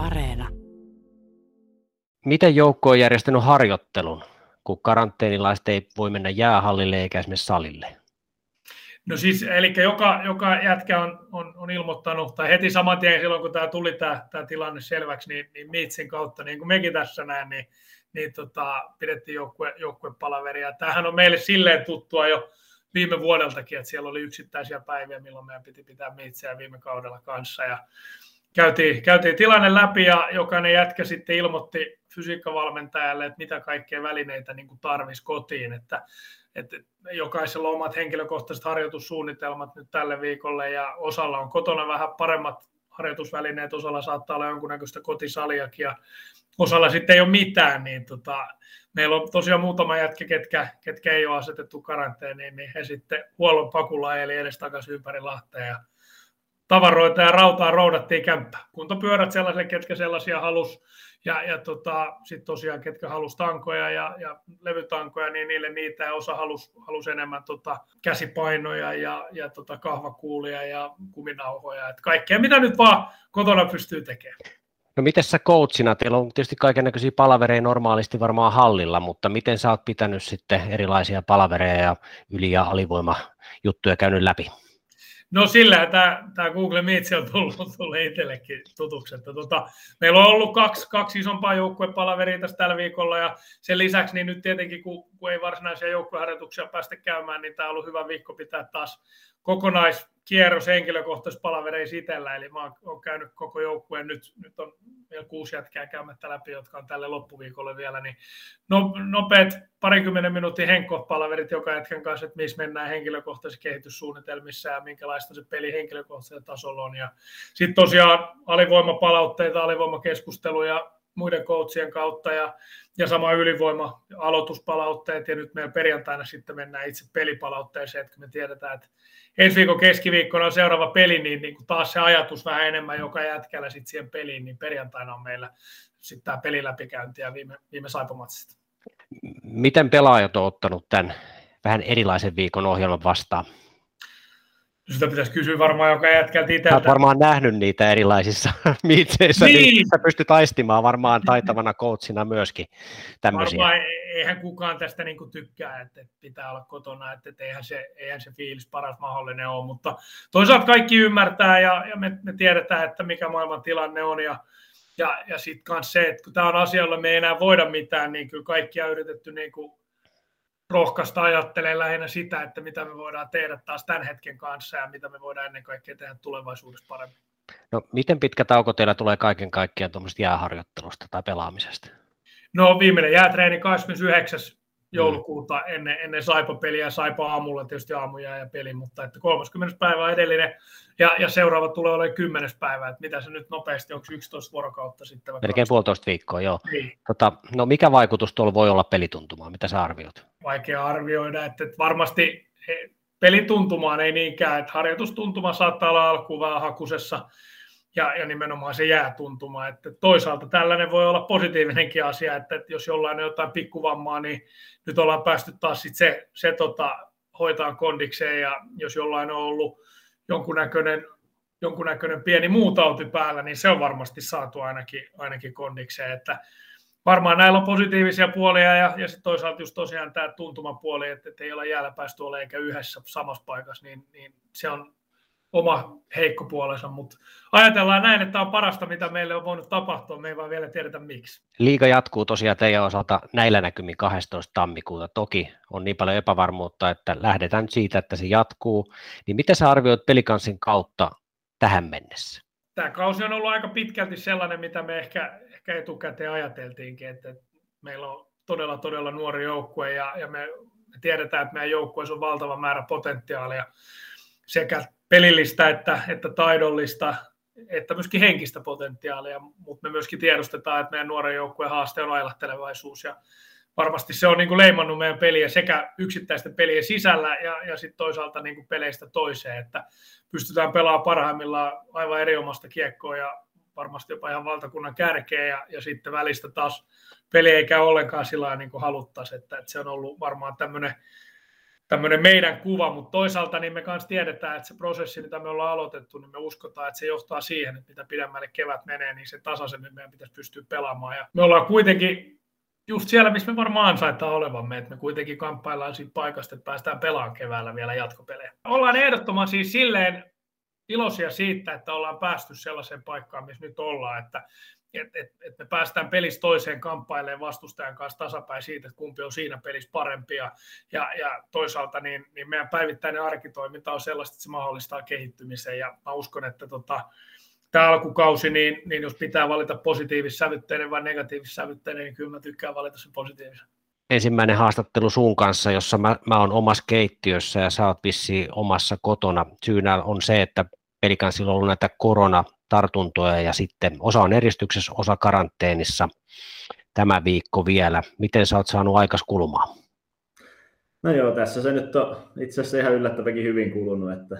Areena. Miten joukko on järjestänyt harjoittelun, kun karanteenilaiset ei voi mennä jäähallille eikä esimerkiksi salille? No siis, eli joka, joka jätkä on, on, on, ilmoittanut, tai heti saman tien silloin, kun tämä tuli tämä, tämä tilanne selväksi, niin, niin Meetsin kautta, niin kuin mekin tässä näen, niin, niin tota, pidettiin joukkue, joukkuepalaveria. Tämähän on meille silleen tuttua jo viime vuodeltakin, että siellä oli yksittäisiä päiviä, milloin meidän piti pitää Meetsiä viime kaudella kanssa. Ja käytiin, käytiin tilanne läpi ja jokainen jätkä sitten ilmoitti fysiikkavalmentajalle, että mitä kaikkea välineitä niin tarvisi kotiin, että, että jokaisella on omat henkilökohtaiset harjoitussuunnitelmat nyt tälle viikolle ja osalla on kotona vähän paremmat harjoitusvälineet, osalla saattaa olla jonkunnäköistä kotisaliakin ja osalla sitten ei ole mitään, niin tota, meillä on tosiaan muutama jätkä, ketkä, ketkä ei ole asetettu karanteeniin, niin he sitten huollon pakulla eli edes takaisin ympäri Lahtea ja tavaroita ja rautaa roudattiin kämppä. Kuntopyörät sellaisille, ketkä sellaisia halus ja, ja tota, sitten tosiaan, ketkä halusi tankoja ja, ja levytankoja, niin niille niitä ja osa halusi halus enemmän tota, käsipainoja ja, ja tota, kahvakuulia ja kuminauhoja. Et kaikkea, mitä nyt vaan kotona pystyy tekemään. No miten sä coachina, teillä on tietysti kaiken näköisiä palavereja normaalisti varmaan hallilla, mutta miten sä oot pitänyt sitten erilaisia palavereja ja yli- ja alivoimajuttuja käynyt läpi? No sillä tämä, tämä Google Meet on tullut, tullut itsellekin tutuksi. Että tota, meillä on ollut kaksi, kaksi isompaa joukkuepalaveria tässä tällä viikolla ja sen lisäksi niin nyt tietenkin kun, kun ei varsinaisia joukkueharjoituksia päästä käymään, niin tämä on ollut hyvä viikko pitää taas kokonaiskierros henkilökohtaisissa palavereissa itsellä, eli mä oon käynyt koko joukkueen, nyt, nyt on vielä kuusi jätkää käymättä läpi, jotka on tälle loppuviikolle vielä, niin no, nopeat parikymmenen minuutin henkko-palaverit joka jätkän kanssa, että missä mennään henkilökohtaisissa kehityssuunnitelmissa ja minkälaista se peli henkilökohtaisella tasolla on, ja sitten tosiaan alivoimapalautteita, alivoimakeskusteluja muiden coachien kautta ja, ja sama ylivoima, aloituspalautteet ja nyt meillä perjantaina sitten mennään itse pelipalautteeseen, että me tiedetään, että ensi viikon keskiviikkona on seuraava peli, niin, niin taas se ajatus vähän enemmän joka jätkällä sitten siihen peliin, niin perjantaina on meillä sitten tämä peli läpikäynti ja viime, viime saipomatsista. Miten pelaajat on ottanut tämän vähän erilaisen viikon ohjelman vastaan? Sitä pitäisi kysyä varmaan joka jätkältä itseltä. Olet varmaan nähnyt niitä erilaisissa miitseissä, niin. niin sä pystyt aistimaan varmaan taitavana coachina myöskin tämmöisiä. Varmaan e- eihän kukaan tästä niinku tykkää, että pitää olla kotona, että eihän se, eihän se fiilis paras mahdollinen ole, mutta toisaalta kaikki ymmärtää ja, ja me, me tiedetään, että mikä maailman tilanne on ja ja, ja sitten myös se, että kun tämä on asia, jolla me ei enää voida mitään, niin kyllä kaikki on yritetty niin kuin rohkaista ajattelee lähinnä sitä, että mitä me voidaan tehdä taas tämän hetken kanssa ja mitä me voidaan ennen kaikkea tehdä tulevaisuudessa paremmin. No, miten pitkä tauko teillä tulee kaiken kaikkiaan tuommoista jääharjoittelusta tai pelaamisesta? No viimeinen jäätreeni 29. Mm. joulukuuta ennen, ennen Saipa-peliä, Saipa aamulla tietysti aamujää ja peli, mutta että 30. päivä on edellinen ja, ja seuraava tulee olemaan 10. päivä, että mitä se nyt nopeasti, onko 11 vuorokautta sitten? Melkein puolitoista viikkoa, joo. Niin. Tota, no mikä vaikutus tuolla voi olla pelituntumaan, mitä sä arvioit? vaikea arvioida, että, varmasti pelituntumaan ei niinkään, että harjoitustuntuma saattaa olla alkuun vähän hakusessa ja, ja nimenomaan se jää tuntuma, että toisaalta tällainen voi olla positiivinenkin asia, että, että jos jollain on jotain pikkuvammaa, niin nyt ollaan päästy taas sit se, se tota, hoitaan kondikseen. Ja jos jollain on ollut jonkunnäköinen, jonkunnäköinen pieni muu tauti päällä, niin se on varmasti saatu ainakin, ainakin kondikseen, että varmaan näillä on positiivisia puolia ja, ja sitten toisaalta just tosiaan tämä tuntumapuoli, että, että ei olla jäällä päästy olemaan eikä yhdessä samassa paikassa, niin, niin se on oma heikko puolensa, mutta ajatellaan näin, että tämä on parasta, mitä meille on voinut tapahtua, me ei vaan vielä tiedetä miksi. Liiga jatkuu tosiaan teidän osalta näillä näkymin 12. tammikuuta. Toki on niin paljon epävarmuutta, että lähdetään siitä, että se jatkuu. Niin mitä sä arvioit pelikanssin kautta tähän mennessä? Tämä kausi on ollut aika pitkälti sellainen, mitä me ehkä ehkä etukäteen ajateltiinkin, että meillä on todella, todella nuori joukkue ja, ja me, me tiedetään, että meidän joukkueessa on valtava määrä potentiaalia sekä pelillistä että, että taidollista, että myöskin henkistä potentiaalia, mutta me myöskin tiedostetaan, että meidän nuoren joukkueen haaste on ailahtelevaisuus ja varmasti se on niin kuin leimannut meidän peliä sekä yksittäisten pelien sisällä ja, ja sitten toisaalta niin kuin peleistä toiseen, että pystytään pelaamaan parhaimmillaan aivan eriomasta kiekkoa ja varmasti jopa ihan valtakunnan kärkeä ja, ja sitten välistä taas peli eikä ollenkaan sillä niin kuin haluttaisiin, että, että se on ollut varmaan tämmöinen tämmöinen meidän kuva, mutta toisaalta niin me kanssa tiedetään, että se prosessi, mitä me ollaan aloitettu, niin me uskotaan, että se johtaa siihen, että mitä pidemmälle kevät menee, niin se tasaisemmin meidän pitäisi pystyä pelaamaan. Ja me ollaan kuitenkin just siellä, missä me varmaan ansaitaan olevamme, että me kuitenkin kamppaillaan siitä paikasta, että päästään pelaamaan keväällä vielä jatkopelejä. Ollaan ehdottoman siis silleen iloisia siitä, että ollaan päästy sellaiseen paikkaan, missä nyt ollaan, että että et, et me päästään pelissä toiseen kamppailemaan vastustajan kanssa tasapäin siitä, että kumpi on siinä pelissä parempi. Ja, ja, ja toisaalta niin, niin meidän päivittäinen arkitoiminta on sellaista, että se mahdollistaa kehittymisen. Ja mä uskon, että tota, tämä alkukausi, niin, niin jos pitää valita positiivissävytteinen vai negatiivissävytteinen, niin kyllä mä tykkään valita sen positiivisen. Ensimmäinen haastattelu sun kanssa, jossa mä, mä oon omassa keittiössä ja sä oot vissi omassa kotona. Syynä on se, että pelikansilla on ollut näitä koronatartuntoja ja sitten osa on eristyksessä, osa karanteenissa tämä viikko vielä. Miten sä oot saanut aikas kulumaan? No joo, tässä se nyt on itse asiassa ihan yllättävänkin hyvin kulunut, että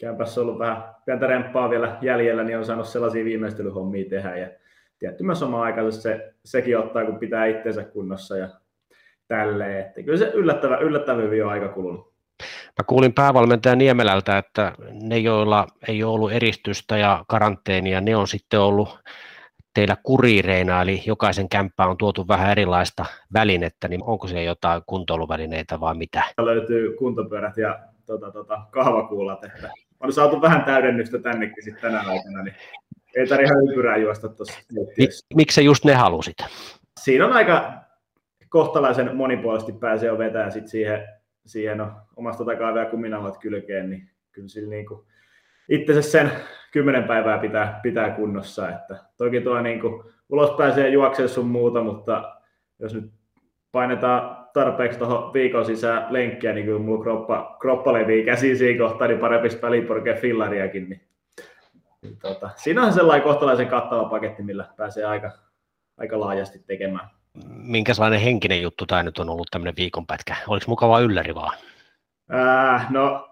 käypässä ollut vähän pientä remppaa vielä jäljellä, niin on saanut sellaisia viimeistelyhommia tehdä ja tietty myös oma aikansa se, sekin ottaa, kun pitää itsensä kunnossa ja tälleen. Että kyllä se yllättävän, yllättävän hyvin on aika kulunut. Mä kuulin päävalmentaja Niemelältä, että ne, joilla ei ole ollut eristystä ja karanteenia, ne on sitten ollut teillä kuriireina, eli jokaisen kämppään on tuotu vähän erilaista välinettä, niin onko se jotain kuntoiluvälineitä vai mitä? Löytyy kuntopyörät ja tota, tota, kahvakuulat, että on saatu vähän täydennystä tännekin sitten tänä aikana, niin ei tarvitse ihan ympyrää juosta tuossa. Miksi just ne halusit? Siinä on aika kohtalaisen monipuolisesti pääsee jo vetää sit siihen siihen on omasta takaa vielä kuminauhat kylkeen, niin kyllä sillä niin kuin itsensä sen kymmenen päivää pitää, pitää kunnossa. Että toki tuo niin kuin, ulos pääsee juoksemaan sun muuta, mutta jos nyt painetaan tarpeeksi tuohon viikon sisään lenkkiä, niin kyllä mulla kroppa, kroppa levii käsiin siinä kohtaa, niin parempi väliporkea fillariakin. Niin, niin tota, siinä on sellainen kohtalaisen kattava paketti, millä pääsee aika, aika laajasti tekemään minkälainen henkinen juttu tämä nyt on ollut tämmöinen viikonpätkä? Oliko mukava ylläri vaan? Äh, no,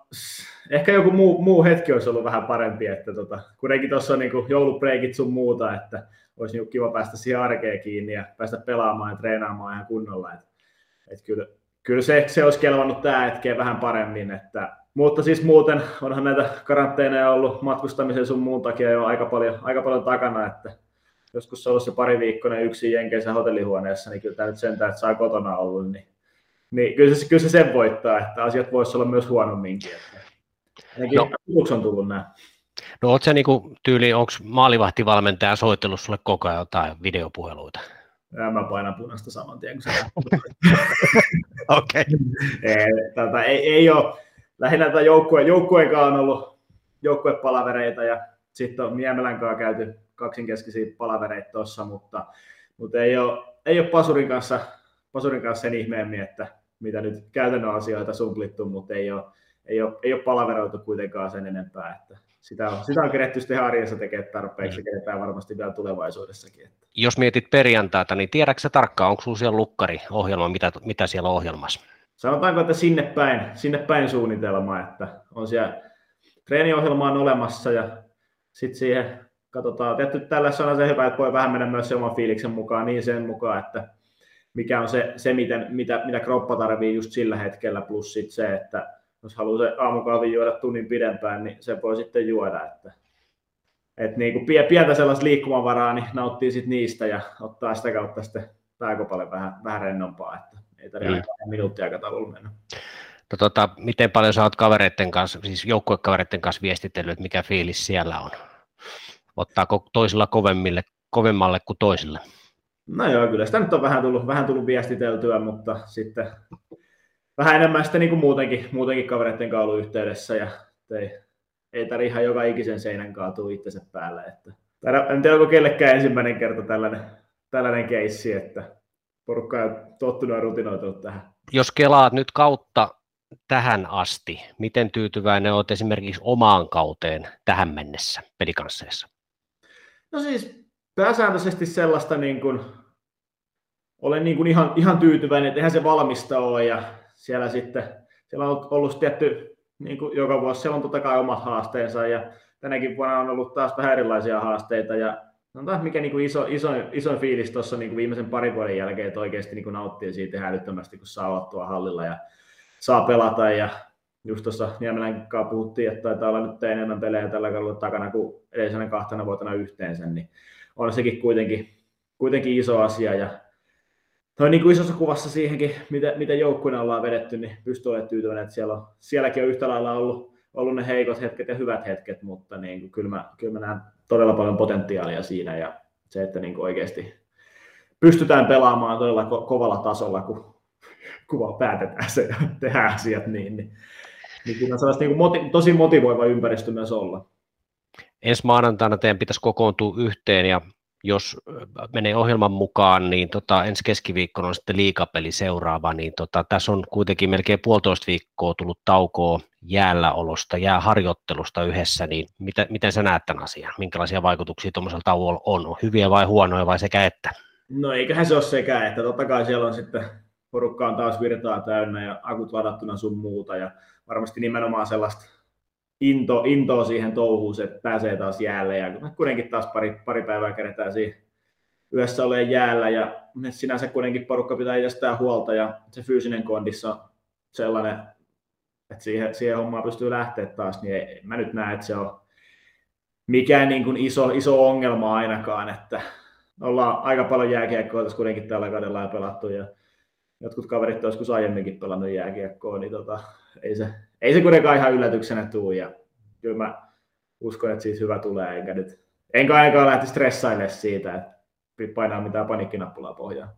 ehkä joku muu, muu hetki olisi ollut vähän parempi, että tota, kuitenkin tuossa on niinku joulupreikit sun muuta, että olisi niinku kiva päästä siihen arkeen kiinni ja päästä pelaamaan ja treenaamaan ihan kunnolla. Et, et kyllä, kyllä se, se olisi kelvannut tämä hetkeä vähän paremmin, että mutta siis muuten onhan näitä karanteeneja ollut matkustamisen sun muun takia jo aika paljon, aika paljon takana, että joskus se ollut se pari viikkoinen yksi jenkeissä hotellihuoneessa, niin kyllä tämä nyt sentään, että saa kotona ollut, niin, niin kyllä, se, kyllä se sen voittaa, että asiat voisi olla myös huonomminkin. Ainakin no. on tullut nämä. No ootko se niinku tyyli, onko maalivahtivalmentaja soitellut sulle koko ajan jotain videopuheluita? Ja mä painan punaista saman tien, kun se Okei. Okay. ei, ei ole, lähinnä tätä joukkueen, joukkueen kanssa on ollut joukkuepalavereita ja sitten on Niemelän kanssa käyty kaksinkeskisiä palavereita tuossa, mutta, mutta ei, ole, ei ole Pasurin kanssa, Pasurin kanssa sen ihmeemmin, että mitä nyt käytännön asioita suplittu, mutta ei ole, ei ole, ei ole palaveroitu kuitenkaan sen enempää, että sitä on, sitä on keretty sitten arjessa tekemään tarpeeksi ja keretään varmasti vielä tulevaisuudessakin. Että. Jos mietit perjantaita, niin tiedätkö tarkkaan, onko sinulla siellä lukkari-ohjelma, mitä, mitä siellä on ohjelmassa? Sanotaanko, että sinne päin, sinne päin suunnitelma, että on siellä treeniohjelma on olemassa ja sitten siihen katsotaan, tietty tällä on se hyvä, että voi vähän mennä myös se oman fiiliksen mukaan, niin sen mukaan, että mikä on se, se miten, mitä, mitä kroppa tarvii just sillä hetkellä, plus sit se, että jos haluaa se aamukahvi juoda tunnin pidempään, niin se voi sitten juoda. Että, että niin kuin pientä sellaista liikkumavaraa, niin nauttii sit niistä ja ottaa sitä kautta sitten pääkopalle vähän, vähän rennompaa, että ei tarvitse mm. minuuttia aikataululla mennä. No tota, miten paljon sä oot kavereiden kanssa, siis joukkuekavereiden kanssa viestitellyt, mikä fiilis siellä on? Ottaako toisilla kovemmille, kovemmalle kuin toisille? No joo, kyllä sitä nyt on vähän tullut, vähän tullut viestiteltyä, mutta sitten vähän enemmän sitten niin kuin muutenkin, muutenkin kavereiden kanssa yhteydessä ja ei, ei tarvitse ihan joka ikisen seinän kaatua itsensä päälle. Että, en tiedä, onko kellekään ensimmäinen kerta tällainen, tällainen keissi, että porukka on tottunut ja rutinoitunut tähän. Jos kelaat nyt kautta tähän asti, miten tyytyväinen olet esimerkiksi omaan kauteen tähän mennessä pelikansseissa? No siis pääsääntöisesti sellaista niin kuin, olen niin kuin ihan, ihan tyytyväinen, että eihän se valmista ole ja siellä sitten siellä on ollut tietty niin kuin joka vuosi, siellä on totta kai omat haasteensa ja tänäkin vuonna on ollut taas vähän erilaisia haasteita ja taas mikä niin kuin iso, iso, iso fiilis tuossa niin viimeisen parin vuoden jälkeen, että oikeasti niin kuin nauttii siitä ihan älyttömästi, kun saa olla hallilla ja saa pelata ja just tuossa Niemelänkin kanssa puhuttiin, että taitaa olla nyt enemmän pelejä tällä kaudella takana kuin edellisenä kahtena vuotena yhteensä, niin on sekin kuitenkin, kuitenkin iso asia. Ja Noin niin kuin isossa kuvassa siihenkin, miten, miten joukkueena ollaan vedetty, niin pystyy olemaan tyytyväinen, että siellä on, sielläkin on yhtä lailla ollut, ollut ne heikot hetket ja hyvät hetket, mutta niin kuin, kyllä, mä, kyllä mä näen todella paljon potentiaalia siinä ja se, että niin kuin oikeasti pystytään pelaamaan todella ko- kovalla tasolla, kun, vaan päätetään se ja tehdään asiat niin, niin, niin kyllä on niin kuin moti- tosi motivoiva ympäristö myös olla. Ensi maanantaina teidän pitäisi kokoontua yhteen ja jos menee ohjelman mukaan, niin tota, ensi keskiviikkona on sitten liikapeli seuraava, niin tota, tässä on kuitenkin melkein puolitoista viikkoa tullut taukoa jäälläolosta, jääharjoittelusta yhdessä, niin mitä, miten sä näet tämän asian? Minkälaisia vaikutuksia tuommoisella tauolla on? Hyviä vai huonoja vai sekä että? No eiköhän se ole sekä, että totta kai siellä on sitten porukka on taas virtaa täynnä ja akut ladattuna sun muuta ja varmasti nimenomaan sellaista into, intoa siihen touhuun, että pääsee taas jäälle ja kuitenkin taas pari, pari päivää kerätään siihen yössä olemaan jäällä ja sinänsä kuitenkin porukka pitää itsestään huolta ja se fyysinen kondissa on sellainen, että siihen, siihen hommaan pystyy lähteä taas, niin ei, mä nyt näen, että se on mikään niin kuin iso, iso ongelma ainakaan, että ollaan aika paljon jääkiekkoa tässä kuitenkin tällä kaudella ja pelattu ja jotkut kaverit joskus aiemminkin pelannut jääkiekkoa, niin tota, ei, se, ei se kuitenkaan ihan yllätyksenä tule ja kyllä mä uskon, että siitä hyvä tulee, enkä nyt enkä ainakaan lähti stressailemaan siitä, että painaa mitään paniikkinappulaa pohjaan.